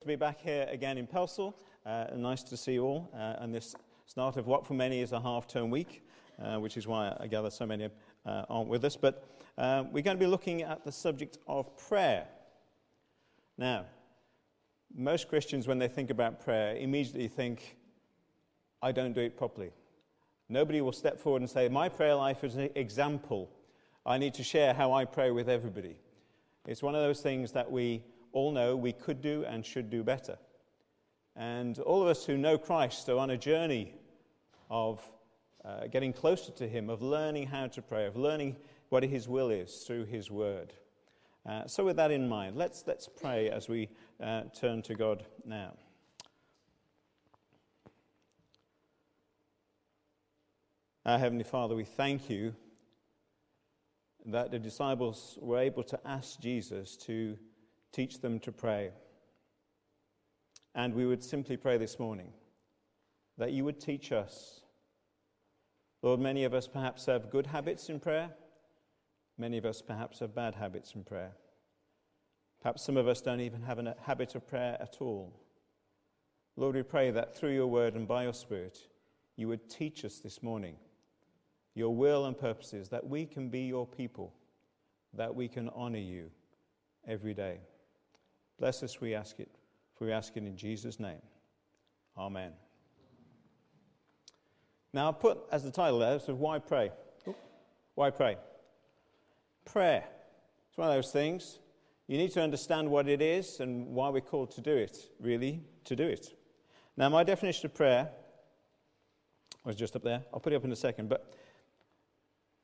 to be back here again in Pelsall. Uh, nice to see you all. Uh, and this start of what for many is a half term week, uh, which is why I gather so many uh, aren't with us. But uh, we're going to be looking at the subject of prayer. Now, most Christians, when they think about prayer, immediately think, I don't do it properly. Nobody will step forward and say, My prayer life is an example. I need to share how I pray with everybody. It's one of those things that we all know we could do and should do better. And all of us who know Christ are on a journey of uh, getting closer to Him, of learning how to pray, of learning what His will is through His Word. Uh, so, with that in mind, let's, let's pray as we uh, turn to God now. Our Heavenly Father, we thank you that the disciples were able to ask Jesus to teach them to pray. And we would simply pray this morning that you would teach us. Lord, many of us perhaps have good habits in prayer. Many of us perhaps have bad habits in prayer. Perhaps some of us don't even have a habit of prayer at all. Lord, we pray that through your word and by your spirit, you would teach us this morning your will and purposes, that we can be your people, that we can honor you every day. Bless us, we ask it, for we ask it in Jesus' name. Amen. Now, I put as the title there, so why pray? Why pray? Prayer. It's one of those things. You need to understand what it is and why we're called to do it, really, to do it. Now, my definition of prayer was just up there. I'll put it up in a second. But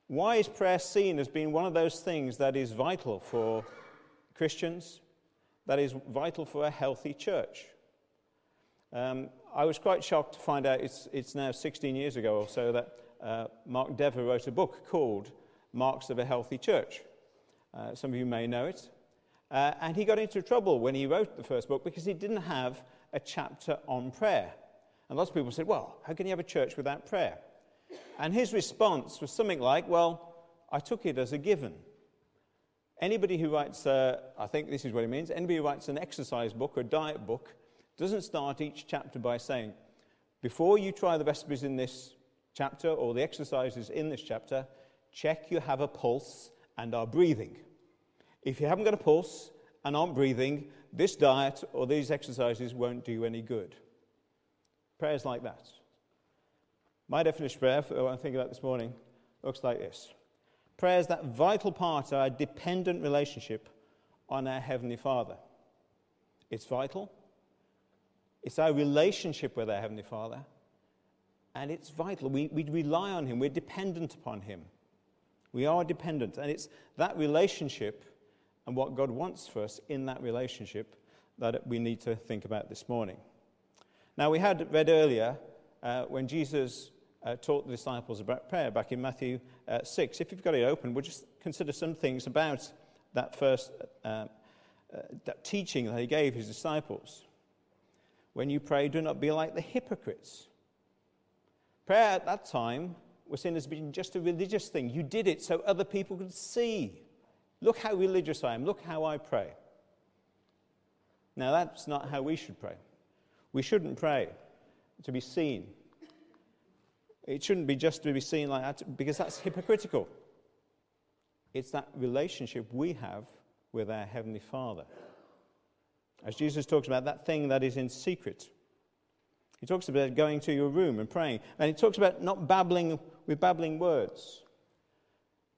why is prayer seen as being one of those things that is vital for Christians, that is vital for a healthy church. Um, I was quite shocked to find out it's, it's now 16 years ago or so that uh, Mark Dever wrote a book called Marks of a Healthy Church. Uh, some of you may know it. Uh, and he got into trouble when he wrote the first book because he didn't have a chapter on prayer. And lots of people said, Well, how can you have a church without prayer? And his response was something like, Well, I took it as a given. Anybody who writes, uh, I think this is what he means, anybody who writes an exercise book or a diet book doesn't start each chapter by saying, before you try the recipes in this chapter or the exercises in this chapter, check you have a pulse and are breathing. If you haven't got a pulse and aren't breathing, this diet or these exercises won't do you any good. Prayers like that. My definition of prayer, for what I'm thinking about this morning, looks like this Prayer is that vital part of our dependent relationship on our Heavenly Father. It's vital. It's our relationship with our Heavenly Father. And it's vital. We, we rely on Him. We're dependent upon Him. We are dependent. And it's that relationship and what God wants for us in that relationship that we need to think about this morning. Now, we had read earlier uh, when Jesus uh, taught the disciples about prayer back in Matthew uh, 6. If you've got it open, we'll just consider some things about that first uh, uh, that teaching that he gave his disciples. When you pray, do not be like the hypocrites. Prayer at that time was seen as being just a religious thing. You did it so other people could see. Look how religious I am. Look how I pray. Now, that's not how we should pray. We shouldn't pray to be seen it shouldn't be just to be seen like that because that's hypocritical. It's that relationship we have with our Heavenly Father. As Jesus talks about that thing that is in secret, he talks about going to your room and praying. And he talks about not babbling with babbling words.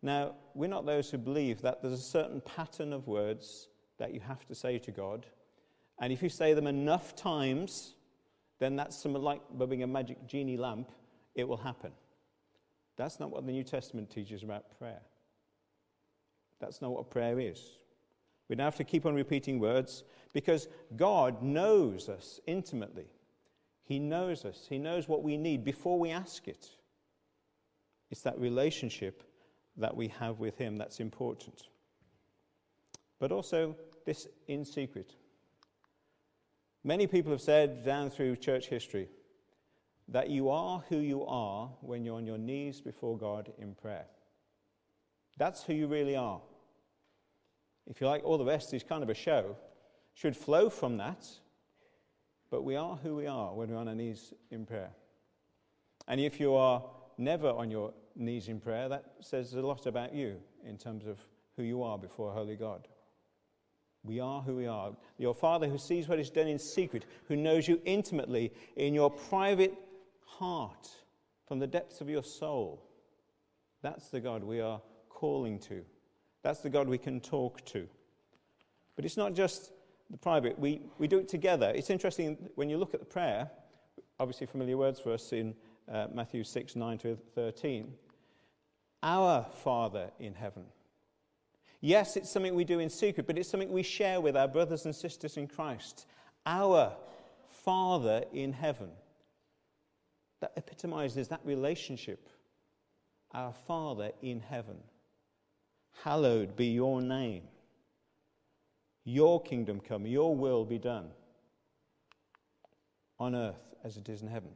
Now, we're not those who believe that there's a certain pattern of words that you have to say to God. And if you say them enough times, then that's something like rubbing a magic genie lamp it will happen. That's not what the New Testament teaches about prayer. That's not what prayer is. We don't have to keep on repeating words because God knows us intimately. He knows us, He knows what we need before we ask it. It's that relationship that we have with Him that's important. But also, this in secret. Many people have said down through church history, that you are who you are when you're on your knees before God in prayer. That's who you really are. If you like, all the rest is kind of a show, should flow from that. but we are who we are when we're on our knees in prayer. And if you are never on your knees in prayer, that says a lot about you in terms of who you are before Holy God. We are who we are. Your Father who sees what is done in secret, who knows you intimately in your private heart, from the depths of your soul. That's the God we are calling to. That's the God we can talk to. But it's not just the private, we, we do it together. It's interesting when you look at the prayer, obviously familiar words for us in uh, Matthew 6 9 to 13. Our Father in heaven. Yes, it's something we do in secret, but it's something we share with our brothers and sisters in Christ. Our Father in heaven. That epitomizes that relationship. Our Father in heaven. Hallowed be your name. Your kingdom come, your will be done on earth as it is in heaven.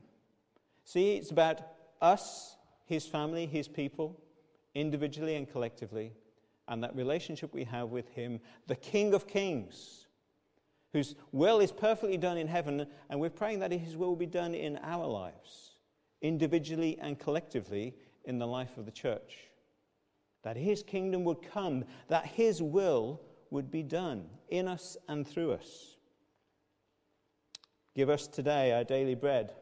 See, it's about us, his family, his people, individually and collectively, and that relationship we have with him, the King of Kings, whose will is perfectly done in heaven, and we're praying that his will be done in our lives, individually and collectively in the life of the church. That his kingdom would come, that his will would be done in us and through us. Give us today our daily bread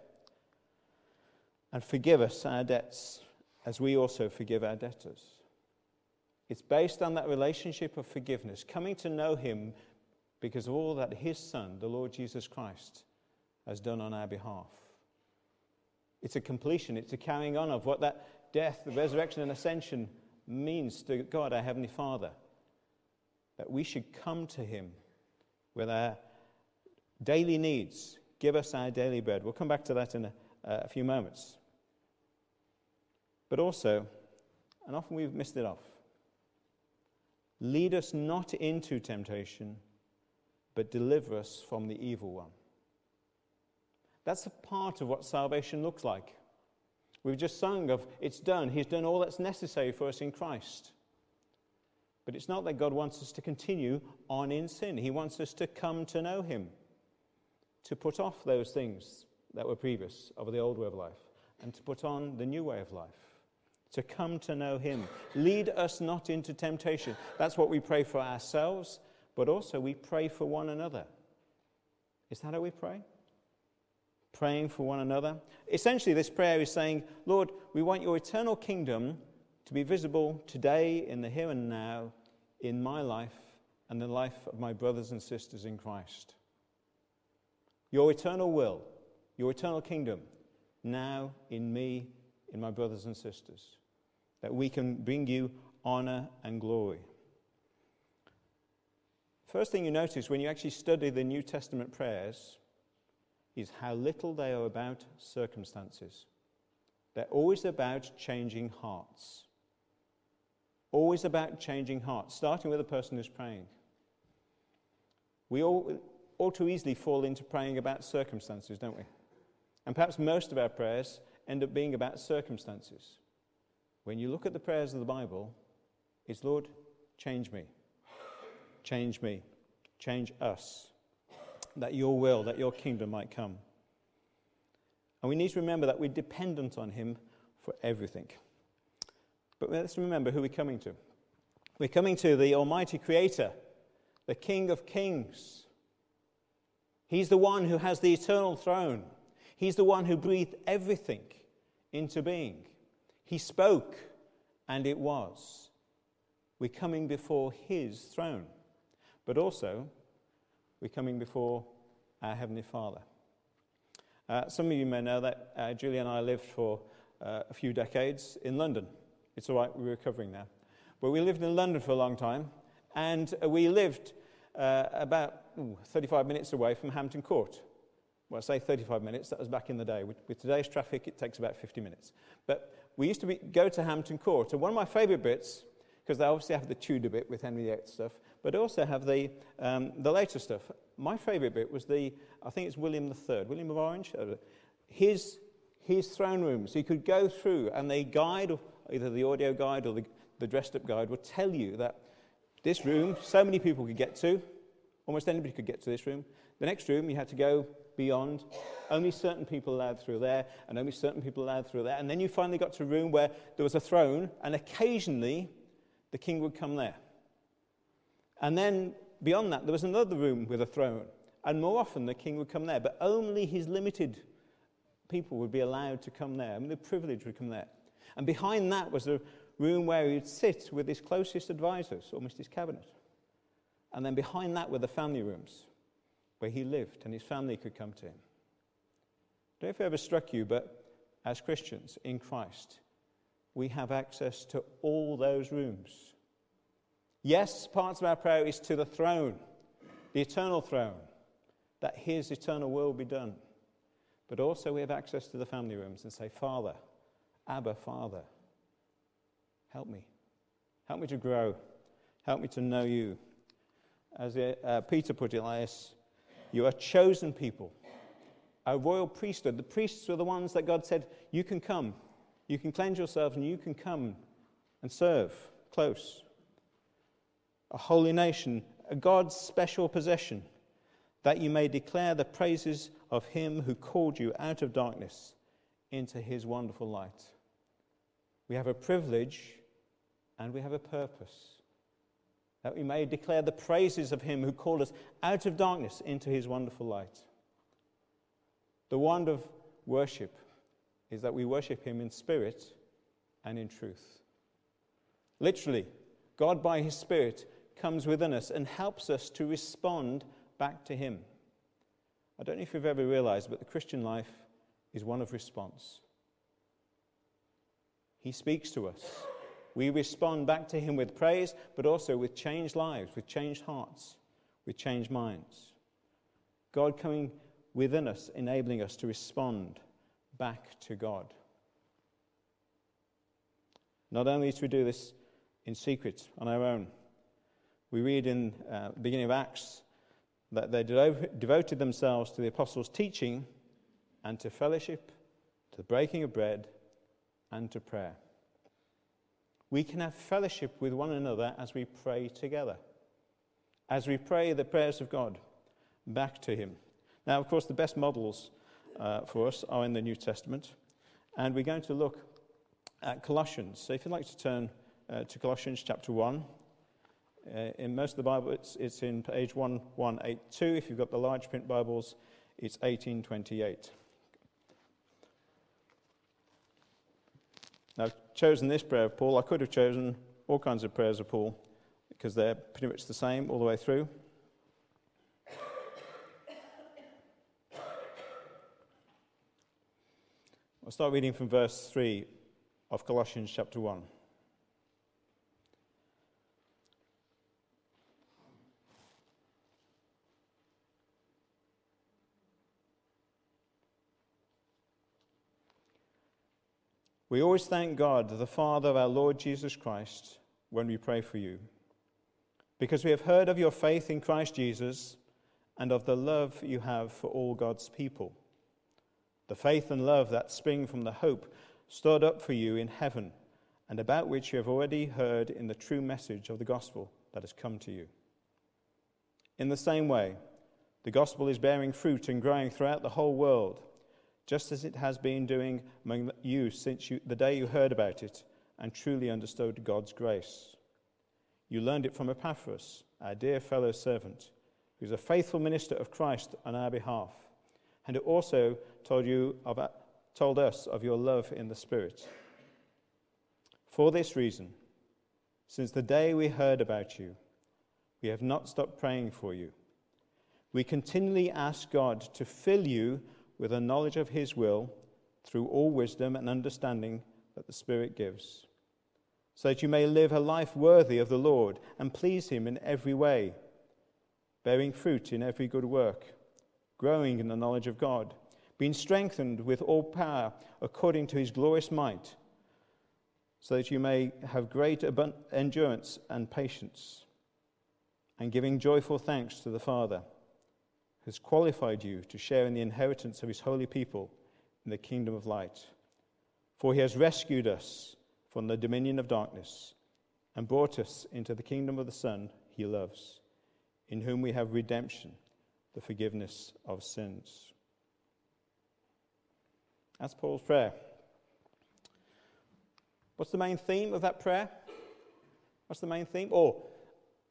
and forgive us our debts as we also forgive our debtors. It's based on that relationship of forgiveness, coming to know Him because of all that His Son, the Lord Jesus Christ, has done on our behalf. It's a completion, it's a carrying on of what that death, the resurrection, and ascension means to God, our Heavenly Father that we should come to Him with our daily needs. Give us our daily bread. We'll come back to that in a, a few moments. But also, and often we've missed it off, lead us not into temptation, but deliver us from the evil one. That's a part of what salvation looks like. We've just sung of it's done. He's done all that's necessary for us in Christ. But it's not that God wants us to continue on in sin. He wants us to come to know Him, to put off those things that were previous of the old way of life, and to put on the new way of life, to come to know Him. Lead us not into temptation. That's what we pray for ourselves, but also we pray for one another. Is that how we pray? Praying for one another. Essentially, this prayer is saying, Lord, we want your eternal kingdom to be visible today in the here and now in my life and the life of my brothers and sisters in Christ. Your eternal will, your eternal kingdom, now in me, in my brothers and sisters, that we can bring you honor and glory. First thing you notice when you actually study the New Testament prayers is how little they are about circumstances. They're always about changing hearts. Always about changing hearts, starting with the person who's praying. We all, all too easily fall into praying about circumstances, don't we? And perhaps most of our prayers end up being about circumstances. When you look at the prayers of the Bible, it's Lord, change me. Change me. Change us. That your will, that your kingdom might come. And we need to remember that we're dependent on Him for everything. But let's remember who we're coming to. We're coming to the Almighty Creator, the King of Kings. He's the one who has the eternal throne. He's the one who breathed everything into being. He spoke, and it was. We're coming before His throne. But also, we're coming before our Heavenly Father. Uh, some of you may know that uh, Julie and I lived for uh, a few decades in London. It's all right, we're recovering now. But we lived in London for a long time, and we lived uh, about ooh, 35 minutes away from Hampton Court. Well, I say 35 minutes, that was back in the day. With, with today's traffic, it takes about 50 minutes. But we used to be, go to Hampton Court, and one of my favourite bits, because they obviously have the Tudor bit with Henry VIII stuff, but also have the, um, the later stuff. My favourite bit was the, I think it's William III, William of Orange, uh, his, his throne room. So you could go through, and the guide either the audio guide or the, the dressed up guide would tell you that this room, so many people could get to, almost anybody could get to this room. The next room, you had to go beyond. Only certain people allowed through there, and only certain people allowed through there. And then you finally got to a room where there was a throne, and occasionally the king would come there. And then beyond that, there was another room with a throne, and more often the king would come there, but only his limited people would be allowed to come there. I mean, the privilege would come there. And behind that was a room where he would sit with his closest advisors, almost his cabinet. And then behind that were the family rooms where he lived and his family could come to him. I don't know if it ever struck you, but as Christians in Christ, we have access to all those rooms. Yes, parts of our prayer is to the throne, the eternal throne, that his eternal will be done. But also we have access to the family rooms and say, Father, Abba, Father, help me. Help me to grow. Help me to know you. As uh, Peter put it you are chosen people, a royal priesthood. The priests were the ones that God said, You can come. You can cleanse yourselves and you can come and serve close. A holy nation, a God's special possession, that you may declare the praises of him who called you out of darkness into his wonderful light. We have a privilege and we have a purpose that we may declare the praises of him who called us out of darkness into his wonderful light. The wonder of worship is that we worship him in spirit and in truth. Literally, God by his spirit comes within us and helps us to respond back to him. I don't know if you've ever realized, but the Christian life is one of response. He speaks to us. We respond back to Him with praise, but also with changed lives, with changed hearts, with changed minds. God coming within us, enabling us to respond back to God. Not only do we do this in secret on our own, we read in uh, the beginning of Acts that they devoted themselves to the apostles' teaching and to fellowship, to the breaking of bread, and to prayer we can have fellowship with one another as we pray together, as we pray the prayers of God back to Him. Now, of course, the best models uh, for us are in the New Testament, and we're going to look at Colossians. So, if you'd like to turn uh, to Colossians chapter 1, uh, in most of the Bible, it's, it's in page 1182. If you've got the large print Bibles, it's 1828. Now, I've chosen this prayer of Paul. I could have chosen all kinds of prayers of Paul because they're pretty much the same all the way through. I'll start reading from verse 3 of Colossians chapter 1. We always thank God, the Father of our Lord Jesus Christ, when we pray for you, because we have heard of your faith in Christ Jesus and of the love you have for all God's people. The faith and love that spring from the hope stored up for you in heaven, and about which you have already heard in the true message of the gospel that has come to you. In the same way, the gospel is bearing fruit and growing throughout the whole world just as it has been doing among you since you, the day you heard about it and truly understood God's grace. You learned it from Epaphras, our dear fellow servant, who's a faithful minister of Christ on our behalf, and who also told, you of, told us of your love in the Spirit. For this reason, since the day we heard about you, we have not stopped praying for you. We continually ask God to fill you with a knowledge of His will through all wisdom and understanding that the Spirit gives, so that you may live a life worthy of the Lord and please Him in every way, bearing fruit in every good work, growing in the knowledge of God, being strengthened with all power according to His glorious might, so that you may have great endurance and patience, and giving joyful thanks to the Father has qualified you to share in the inheritance of his holy people in the kingdom of light. For he has rescued us from the dominion of darkness and brought us into the kingdom of the Son he loves, in whom we have redemption, the forgiveness of sins. That's Paul's prayer. What's the main theme of that prayer? What's the main theme? Or,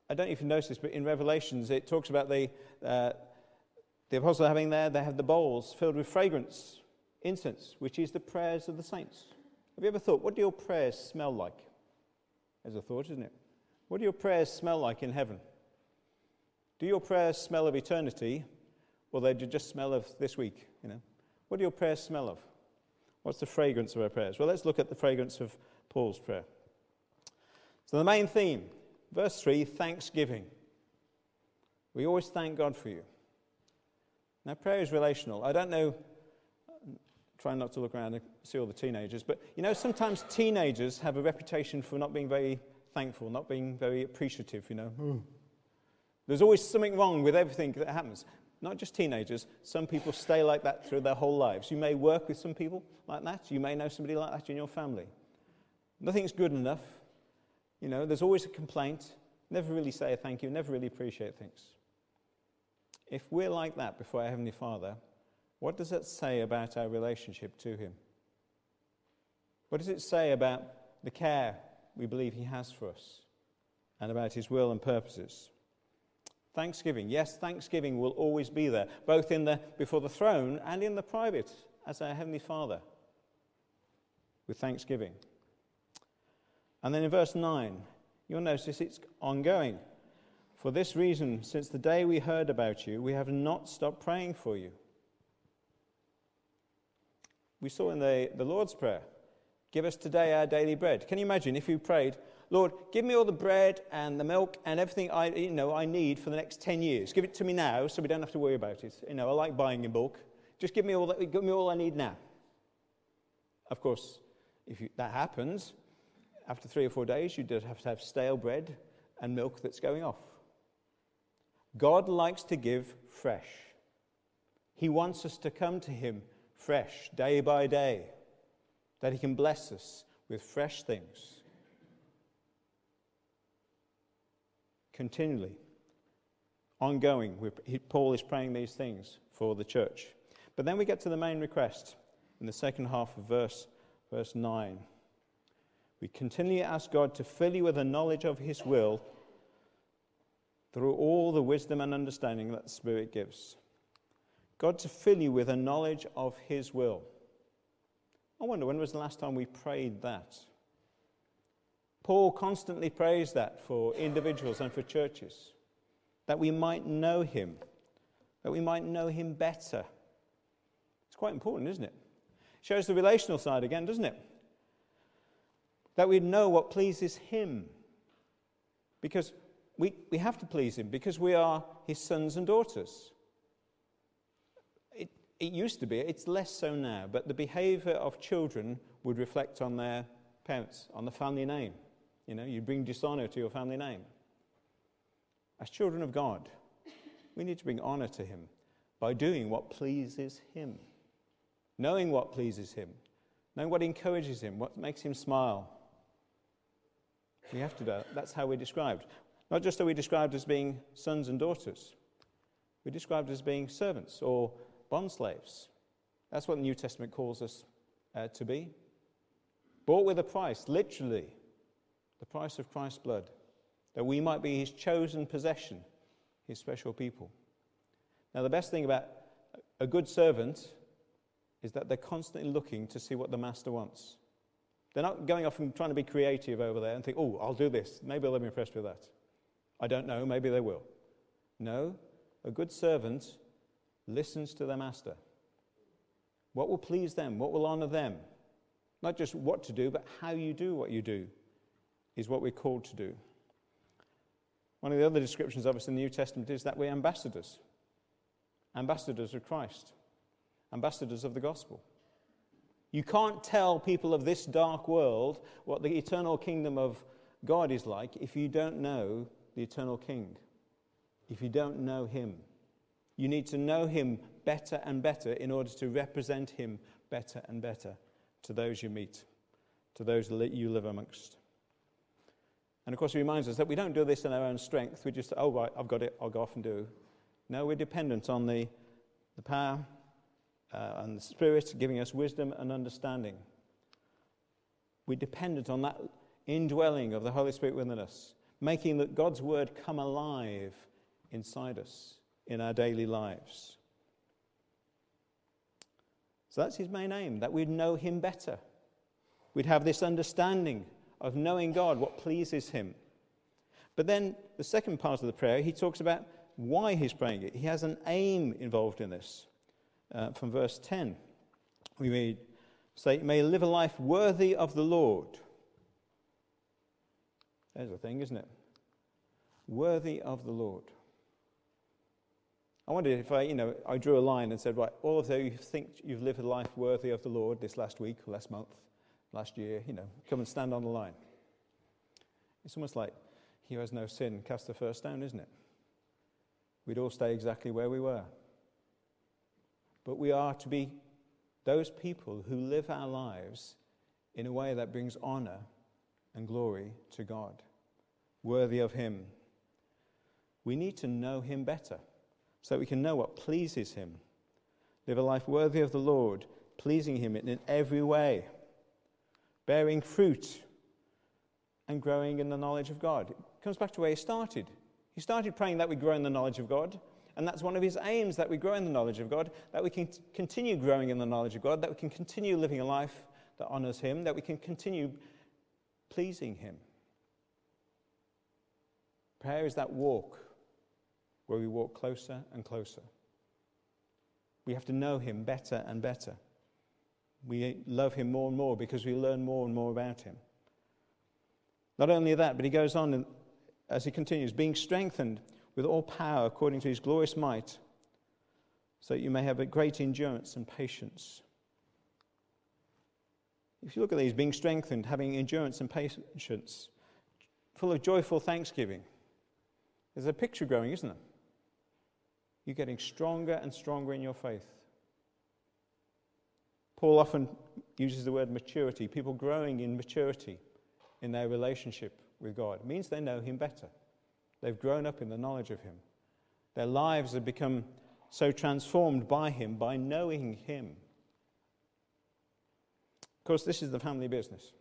I don't know if you noticed, but in Revelations it talks about the, uh, the apostle having there, they have the bowls filled with fragrance, incense, which is the prayers of the saints. Have you ever thought, what do your prayers smell like? There's a thought, isn't it? What do your prayers smell like in heaven? Do your prayers smell of eternity, or they just smell of this week? You know, what do your prayers smell of? What's the fragrance of our prayers? Well, let's look at the fragrance of Paul's prayer. So, the main theme, verse 3 thanksgiving. We always thank God for you. Now, prayer is relational. I don't know, trying not to look around and see all the teenagers, but you know, sometimes teenagers have a reputation for not being very thankful, not being very appreciative, you know. Mm. There's always something wrong with everything that happens. Not just teenagers, some people stay like that through their whole lives. You may work with some people like that. You may know somebody like that in your family. Nothing's good enough. You know, there's always a complaint. Never really say a thank you, never really appreciate things. If we're like that before our Heavenly Father, what does that say about our relationship to Him? What does it say about the care we believe He has for us and about His will and purposes? Thanksgiving. Yes, thanksgiving will always be there, both in the, before the throne and in the private as our Heavenly Father, with thanksgiving. And then in verse 9, you'll notice it's ongoing. For this reason, since the day we heard about you, we have not stopped praying for you. We saw in the, the Lord's Prayer, give us today our daily bread. Can you imagine if you prayed, Lord, give me all the bread and the milk and everything I, you know, I need for the next 10 years. Give it to me now so we don't have to worry about it. You know, I like buying in bulk. Just give me all, that, give me all I need now. Of course, if you, that happens, after three or four days, you just have to have stale bread and milk that's going off. God likes to give fresh. He wants us to come to Him fresh, day by day, that He can bless us with fresh things. continually, ongoing. Paul is praying these things for the church. But then we get to the main request in the second half of verse, verse 9. We continually ask God to fill you with a knowledge of His will through all the wisdom and understanding that the Spirit gives. God to fill you with a knowledge of His will. I wonder when was the last time we prayed that? Paul constantly prays that for individuals and for churches, that we might know him, that we might know him better. It's quite important, isn't it? Shows the relational side again, doesn't it? That we know what pleases him. Because we, we have to please him, because we are his sons and daughters. It, it used to be, it's less so now, but the behavior of children would reflect on their parents, on the family name. You know, you bring dishonor to your family name. As children of God, we need to bring honor to Him by doing what pleases Him, knowing what pleases Him, knowing what encourages Him, what makes Him smile. We have to do that. That's how we're described. Not just are we described as being sons and daughters, we're described as being servants or bond slaves. That's what the New Testament calls us uh, to be. Bought with a price, literally the price of Christ's blood, that we might be his chosen possession, his special people. Now, the best thing about a good servant is that they're constantly looking to see what the master wants. They're not going off and trying to be creative over there and think, oh, I'll do this. Maybe they'll be impressed with that. I don't know. Maybe they will. No, a good servant listens to their master. What will please them? What will honor them? Not just what to do, but how you do what you do is what we're called to do. One of the other descriptions of us in the New Testament is that we're ambassadors ambassadors of Christ, ambassadors of the gospel. You can't tell people of this dark world what the eternal kingdom of God is like if you don't know the eternal king, if you don't know him. You need to know him better and better in order to represent him better and better to those you meet, to those that you live amongst. And of course, he reminds us that we don't do this in our own strength. We just, oh, right, I've got it, I'll go off and do. No, we're dependent on the, the power uh, and the Spirit giving us wisdom and understanding. We're dependent on that indwelling of the Holy Spirit within us, making that God's Word come alive inside us in our daily lives. So that's his main aim, that we'd know him better. We'd have this understanding of knowing God, what pleases him. But then the second part of the prayer, he talks about why he's praying it. He has an aim involved in this. Uh, from verse 10, we read, Say, may live a life worthy of the Lord. There's a thing, isn't it? Worthy of the Lord. I wondered if I, you know, I drew a line and said, right, all of those you think you've lived a life worthy of the Lord this last week, last month, last year, you know, come and stand on the line. It's almost like he has no sin cast the first stone, isn't it? We'd all stay exactly where we were. But we are to be those people who live our lives in a way that brings honor and glory to God, worthy of Him. We need to know Him better so that we can know what pleases Him. Live a life worthy of the Lord, pleasing Him in every way, bearing fruit and growing in the knowledge of God. It comes back to where He started. He started praying that we grow in the knowledge of God, and that's one of His aims that we grow in the knowledge of God, that we can continue growing in the knowledge of God, that we can continue living a life that honors Him, that we can continue pleasing Him. Prayer is that walk where we walk closer and closer. We have to know Him better and better. We love Him more and more because we learn more and more about Him. Not only that, but He goes on as He continues, being strengthened with all power according to His glorious might, so that you may have a great endurance and patience. If you look at these, being strengthened, having endurance and patience, full of joyful thanksgiving, there's a picture growing, isn't there? You're getting stronger and stronger in your faith. Paul often uses the word maturity, people growing in maturity in their relationship with God. It means they know Him better. They've grown up in the knowledge of Him. Their lives have become so transformed by Him, by knowing Him. Of course, this is the family business.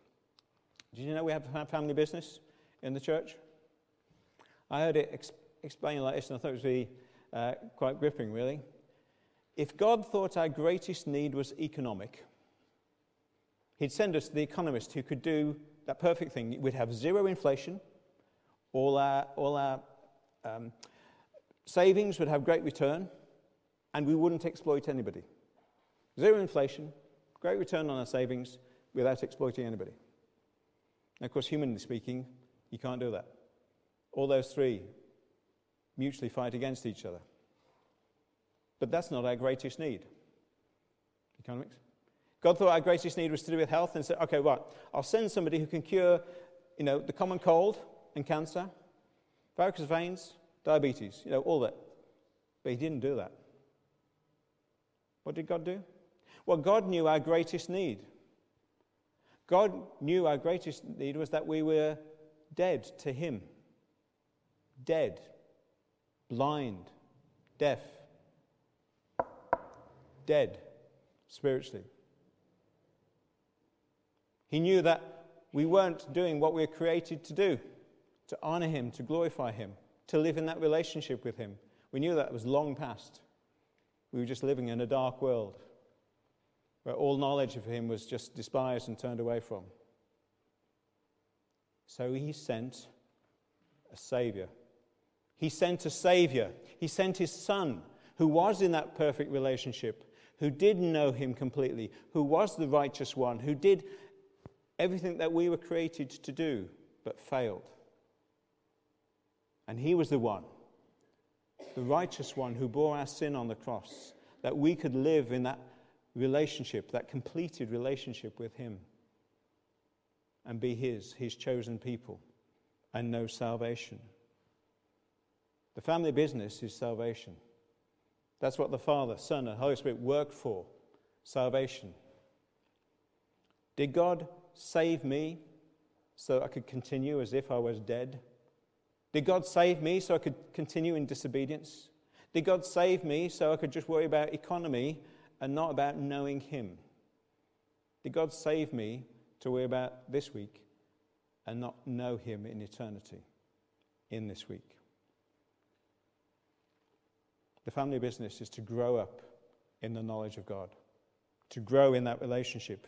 Did you know we have a family business in the church? I heard it ex- explained like this, and I thought it was really uh, quite gripping, really. If God thought our greatest need was economic, He'd send us the economist who could do that perfect thing. We'd have zero inflation, all our, all our um, savings would have great return, and we wouldn't exploit anybody. Zero inflation, great return on our savings without exploiting anybody. And of course, humanly speaking, you can't do that. All those three mutually fight against each other. But that's not our greatest need. Economics. God thought our greatest need was to do with health and said, okay, right, I'll send somebody who can cure, you know, the common cold and cancer, varicose veins, diabetes, you know, all that. But he didn't do that. What did God do? Well, God knew our greatest need. God knew our greatest need was that we were dead to him. Dead blind, deaf, dead spiritually. He knew that we weren't doing what we were created to do to honor Him, to glorify Him, to live in that relationship with Him. We knew that was long past. We were just living in a dark world where all knowledge of Him was just despised and turned away from. So He sent a Savior he sent a Savior. He sent His Son, who was in that perfect relationship, who did know Him completely, who was the righteous one, who did everything that we were created to do, but failed. And He was the one, the righteous one, who bore our sin on the cross, that we could live in that relationship, that completed relationship with Him, and be His, His chosen people, and know salvation. The family business is salvation. That's what the Father, Son, and Holy Spirit work for salvation. Did God save me so I could continue as if I was dead? Did God save me so I could continue in disobedience? Did God save me so I could just worry about economy and not about knowing Him? Did God save me to worry about this week and not know Him in eternity in this week? The family business is to grow up in the knowledge of God, to grow in that relationship,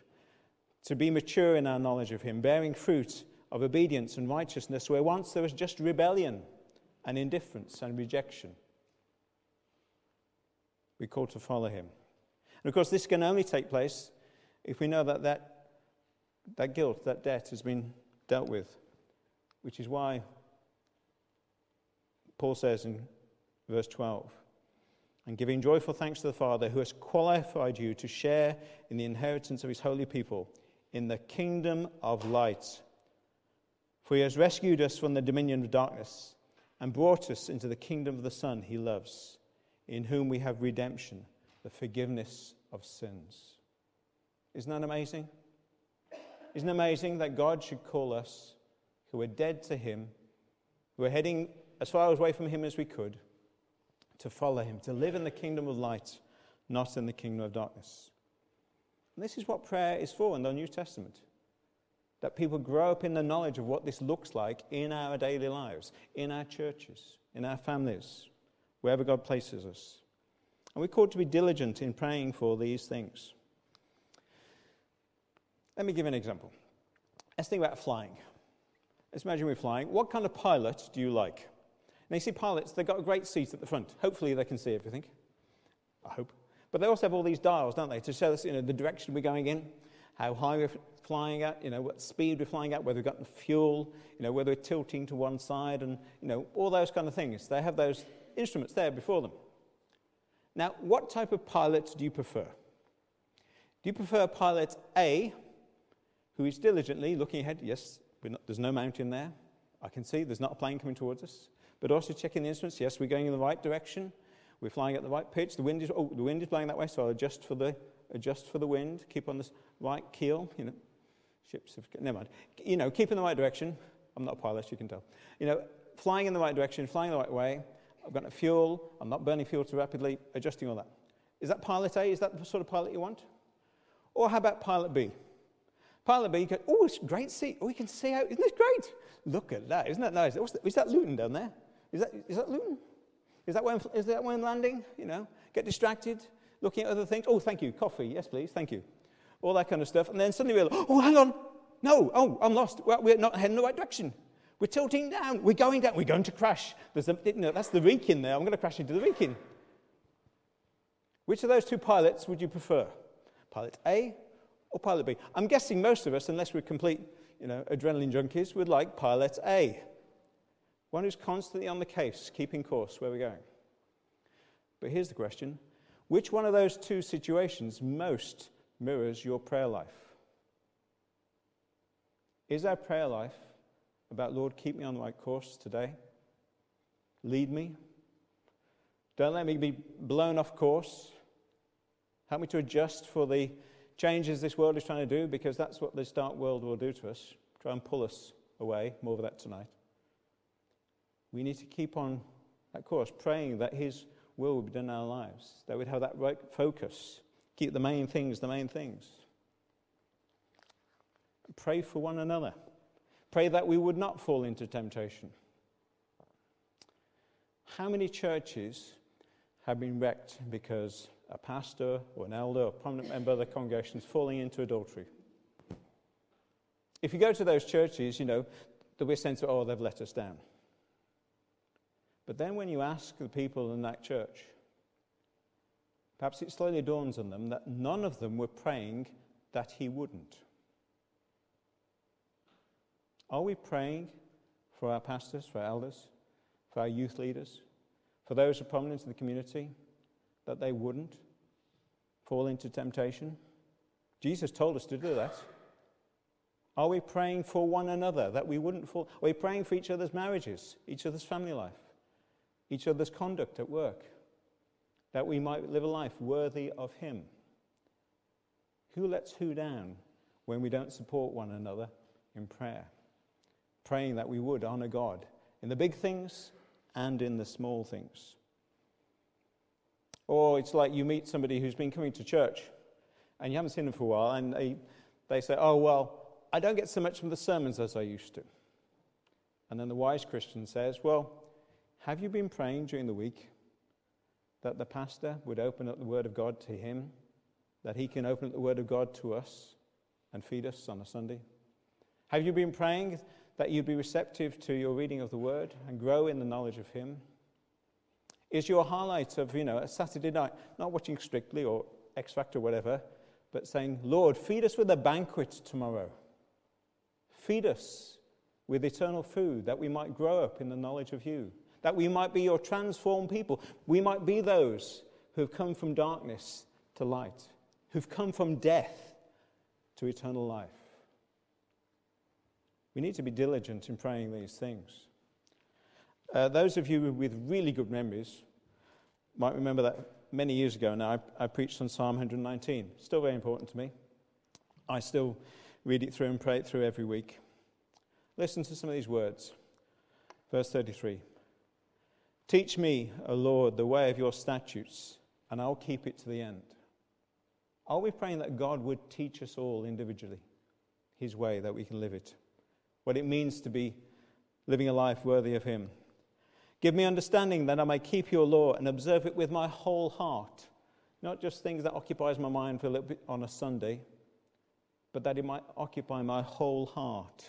to be mature in our knowledge of Him, bearing fruit of obedience and righteousness where once there was just rebellion and indifference and rejection. We're called to follow Him. And of course, this can only take place if we know that that, that guilt, that debt has been dealt with, which is why Paul says in verse 12, and giving joyful thanks to the Father who has qualified you to share in the inheritance of his holy people in the kingdom of light. For he has rescued us from the dominion of darkness and brought us into the kingdom of the Son he loves, in whom we have redemption, the forgiveness of sins. Isn't that amazing? Isn't it amazing that God should call us who are dead to him, who are heading as far away from him as we could? to follow him, to live in the kingdom of light, not in the kingdom of darkness. And this is what prayer is for in the New Testament that people grow up in the knowledge of what this looks like in our daily lives, in our churches, in our families, wherever God places us. And we're called to be diligent in praying for these things. Let me give an example. Let's think about flying. Let's imagine we're flying. What kind of pilot do you like? Now, you see pilots, they've got a great seat at the front. Hopefully, they can see everything. I hope. But they also have all these dials, don't they, to show us you know, the direction we're going in, how high we're flying at, you know, what speed we're flying at, whether we've got the fuel, you know, whether we're tilting to one side, and, you know, all those kind of things. They have those instruments there before them. Now, what type of pilot do you prefer? Do you prefer pilot A, who is diligently looking ahead? Yes, not, there's no mountain there. I can see there's not a plane coming towards us but also checking the instruments. Yes, we're going in the right direction. We're flying at the right pitch. The wind is, oh, the wind is blowing that way, so I'll adjust for the, adjust for the wind. Keep on the right keel. You know, ships have, never mind. You know, keep in the right direction. I'm not a pilot, you can tell. You know, flying in the right direction, flying the right way. I've got no fuel. I'm not burning fuel too rapidly. Adjusting all that. Is that pilot A? Is that the sort of pilot you want? Or how about pilot B? Pilot B, you go, oh, it's great seat. Oh, you can see out. Isn't this great? Look at that. Isn't that nice? Is that Luton down there? Is that, is that Luton? Is that, when, is that when landing? You know, get distracted, looking at other things. Oh, thank you. Coffee. Yes, please. Thank you. All that kind of stuff. And then suddenly we're like, oh, hang on. No. Oh, I'm lost. Well, we're not heading the right direction. We're tilting down. We're going down. We're going to crash. There's a, that's the Wrekin there. I'm going to crash into the Wrekin. Which of those two pilots would you prefer? Pilot A or pilot B? I'm guessing most of us, unless we're complete you know, adrenaline junkies, would like pilot A. One who's constantly on the case, keeping course where we're going. But here's the question which one of those two situations most mirrors your prayer life? Is our prayer life about, Lord, keep me on the right course today? Lead me? Don't let me be blown off course. Help me to adjust for the changes this world is trying to do, because that's what this dark world will do to us. Try and pull us away. More of that tonight we need to keep on that course, praying that His will will be done in our lives, that we'd have that right focus, keep the main things the main things. Pray for one another. Pray that we would not fall into temptation. How many churches have been wrecked because a pastor or an elder or a prominent member of the congregation is falling into adultery? If you go to those churches, you know, be a sense of, oh, they've let us down. But then when you ask the people in that church, perhaps it slowly dawns on them that none of them were praying that he wouldn't. Are we praying for our pastors, for our elders, for our youth leaders, for those who are prominent in the community, that they wouldn't fall into temptation? Jesus told us to do that. Are we praying for one another that we wouldn't fall? Are we praying for each other's marriages, each other's family life? each other's conduct at work, that we might live a life worthy of Him. Who lets who down when we don't support one another in prayer? Praying that we would honor God in the big things and in the small things. Or it's like you meet somebody who's been coming to church and you haven't seen them for a while, and they, they say, Oh, well, I don't get so much from the sermons as I used to. And then the wise Christian says, Well, have you been praying during the week that the pastor would open up the Word of God to him, that he can open up the Word of God to us and feed us on a Sunday? Have you been praying that you'd be receptive to your reading of the Word and grow in the knowledge of Him? Is your highlight of, you know, a Saturday night, not watching Strictly or X Factor or whatever, but saying, Lord, feed us with a banquet tomorrow. Feed us with eternal food that we might grow up in the knowledge of you, that we might be your transformed people. We might be those who have come from darkness to light, who've come from death to eternal life. We need to be diligent in praying these things. Uh, those of you with really good memories might remember that many years ago now, I, I, preached on Psalm 119. Still very important to me. I still read it through and pray it through every week. Listen to some of these words. Verse 33 Teach me, O Lord, the way of your statutes, and I'll keep it to the end. Are we praying that God would teach us all individually his way that we can live it? What it means to be living a life worthy of him. Give me understanding that I may keep your law and observe it with my whole heart. Not just things that occupies my mind for a little bit on a Sunday, but that it might occupy my whole heart.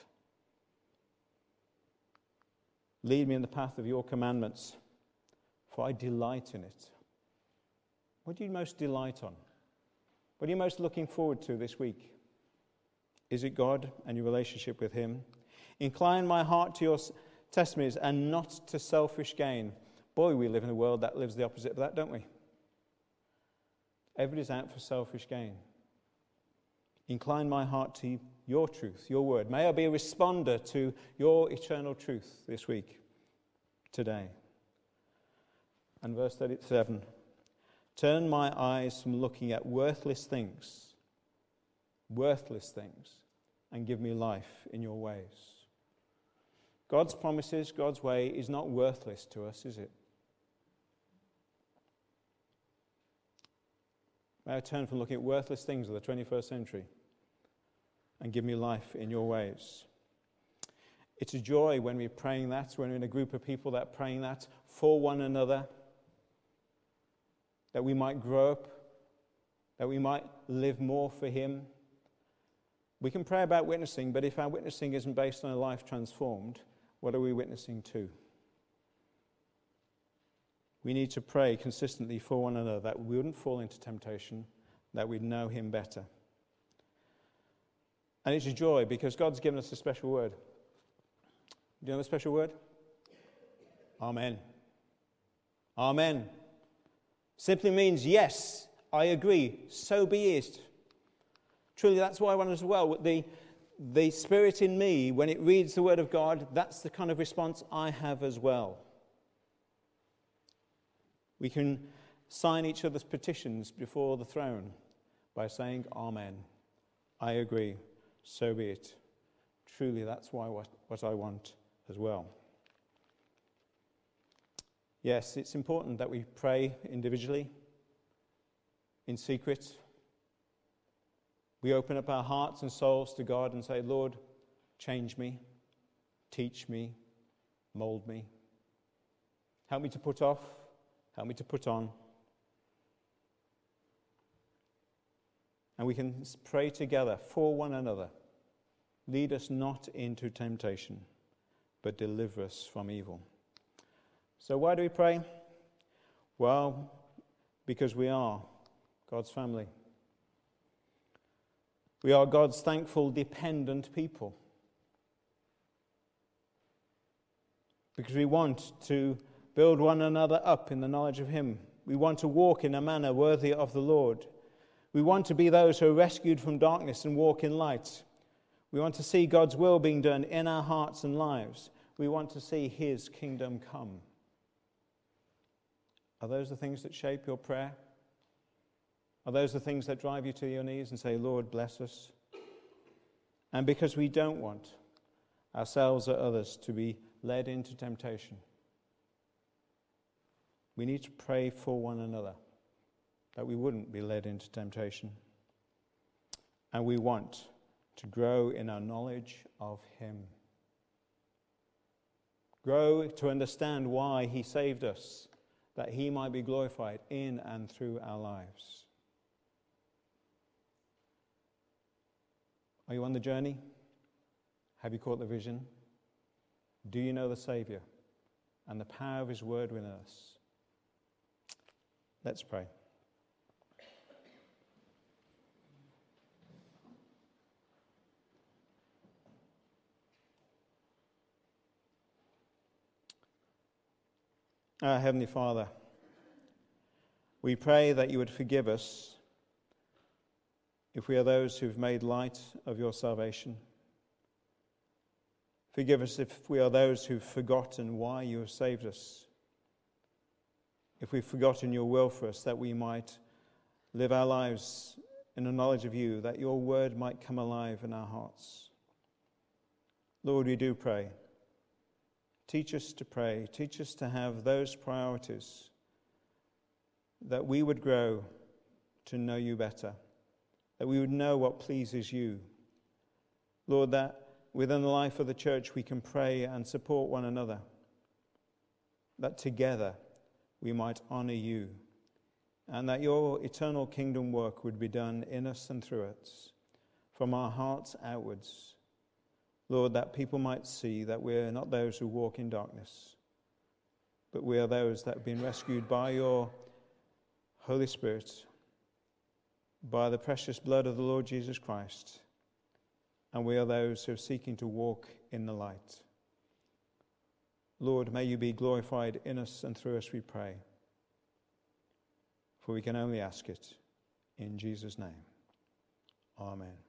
Lead me in the path of your commandments, for I delight in it. What do you most delight on? What are you most looking forward to this week? Is it God and your relationship with Him? Incline my heart to your testimonies and not to selfish gain. Boy, we live in a world that lives the opposite of that, don't we? Everybody's out for selfish gain. Incline my heart to your truth, your word. May I be a responder to your eternal truth this week, today. And verse 37 Turn my eyes from looking at worthless things, worthless things, and give me life in your ways. God's promises, God's way is not worthless to us, is it? May I turn from looking at worthless things of the 21st century and give me life in your ways. It's a joy when we're praying that, when we're in a group of people that are praying that for one another, that we might grow up, that we might live more for Him. We can pray about witnessing, but if our witnessing isn't based on a life transformed, what are we witnessing to? We need to pray consistently for one another that we wouldn't fall into temptation, that we'd know Him better. And it's a joy because God's given us a special word. Do you know the special word? Amen. Amen. Simply means, yes, I agree, so be it. Truly, that's why I want as well. The, the Spirit in me, when it reads the Word of God, that's the kind of response I have as well. We can sign each other's petitions before the throne by saying, Amen. I agree. So be it. Truly, that's why what, what I want as well. Yes, it's important that we pray individually, in secret, we open up our hearts and souls to God and say, Lord, change me, teach me, mold me. Help me to put off, help me to put on. And we can pray together for one another. Lead us not into temptation, but deliver us from evil. So, why do we pray? Well, because we are God's family. We are God's thankful, dependent people. Because we want to build one another up in the knowledge of Him. We want to walk in a manner worthy of the Lord. We want to be those who are rescued from darkness and walk in light. We want to see God's will being done in our hearts and lives. We want to see His kingdom come. Are those the things that shape your prayer? Are those the things that drive you to your knees and say, Lord, bless us? And because we don't want ourselves or others to be led into temptation, we need to pray for one another that we wouldn't be led into temptation. And we want to grow in our knowledge of Him. Grow to understand why He saved us, that He might be glorified in and through our lives. Are you on the journey? Have you caught the vision? Do you know the Savior and the power of His word within us? Let's pray. Our Heavenly Father, we pray that you would forgive us if we are those who've made light of your salvation. Forgive us if we are those who've forgotten why you have saved us. If we've forgotten your will for us, that we might live our lives in a knowledge of you, that your word might come alive in our hearts. Lord, we do pray Teach us to pray. Teach us to have those priorities that we would grow to know you better, that we would know what pleases you. Lord, that within the life of the church we can pray and support one another, that together we might honor you, and that your eternal kingdom work would be done in us and through us, from our hearts outwards. Lord, that people might see that we're not those who walk in darkness, but we are those that have been rescued by your Holy Spirit, by the precious blood of the Lord Jesus Christ, and we are those who are seeking to walk in the light. Lord, may you be glorified in us and through us, we pray. For we can only ask it in Jesus' name. Amen.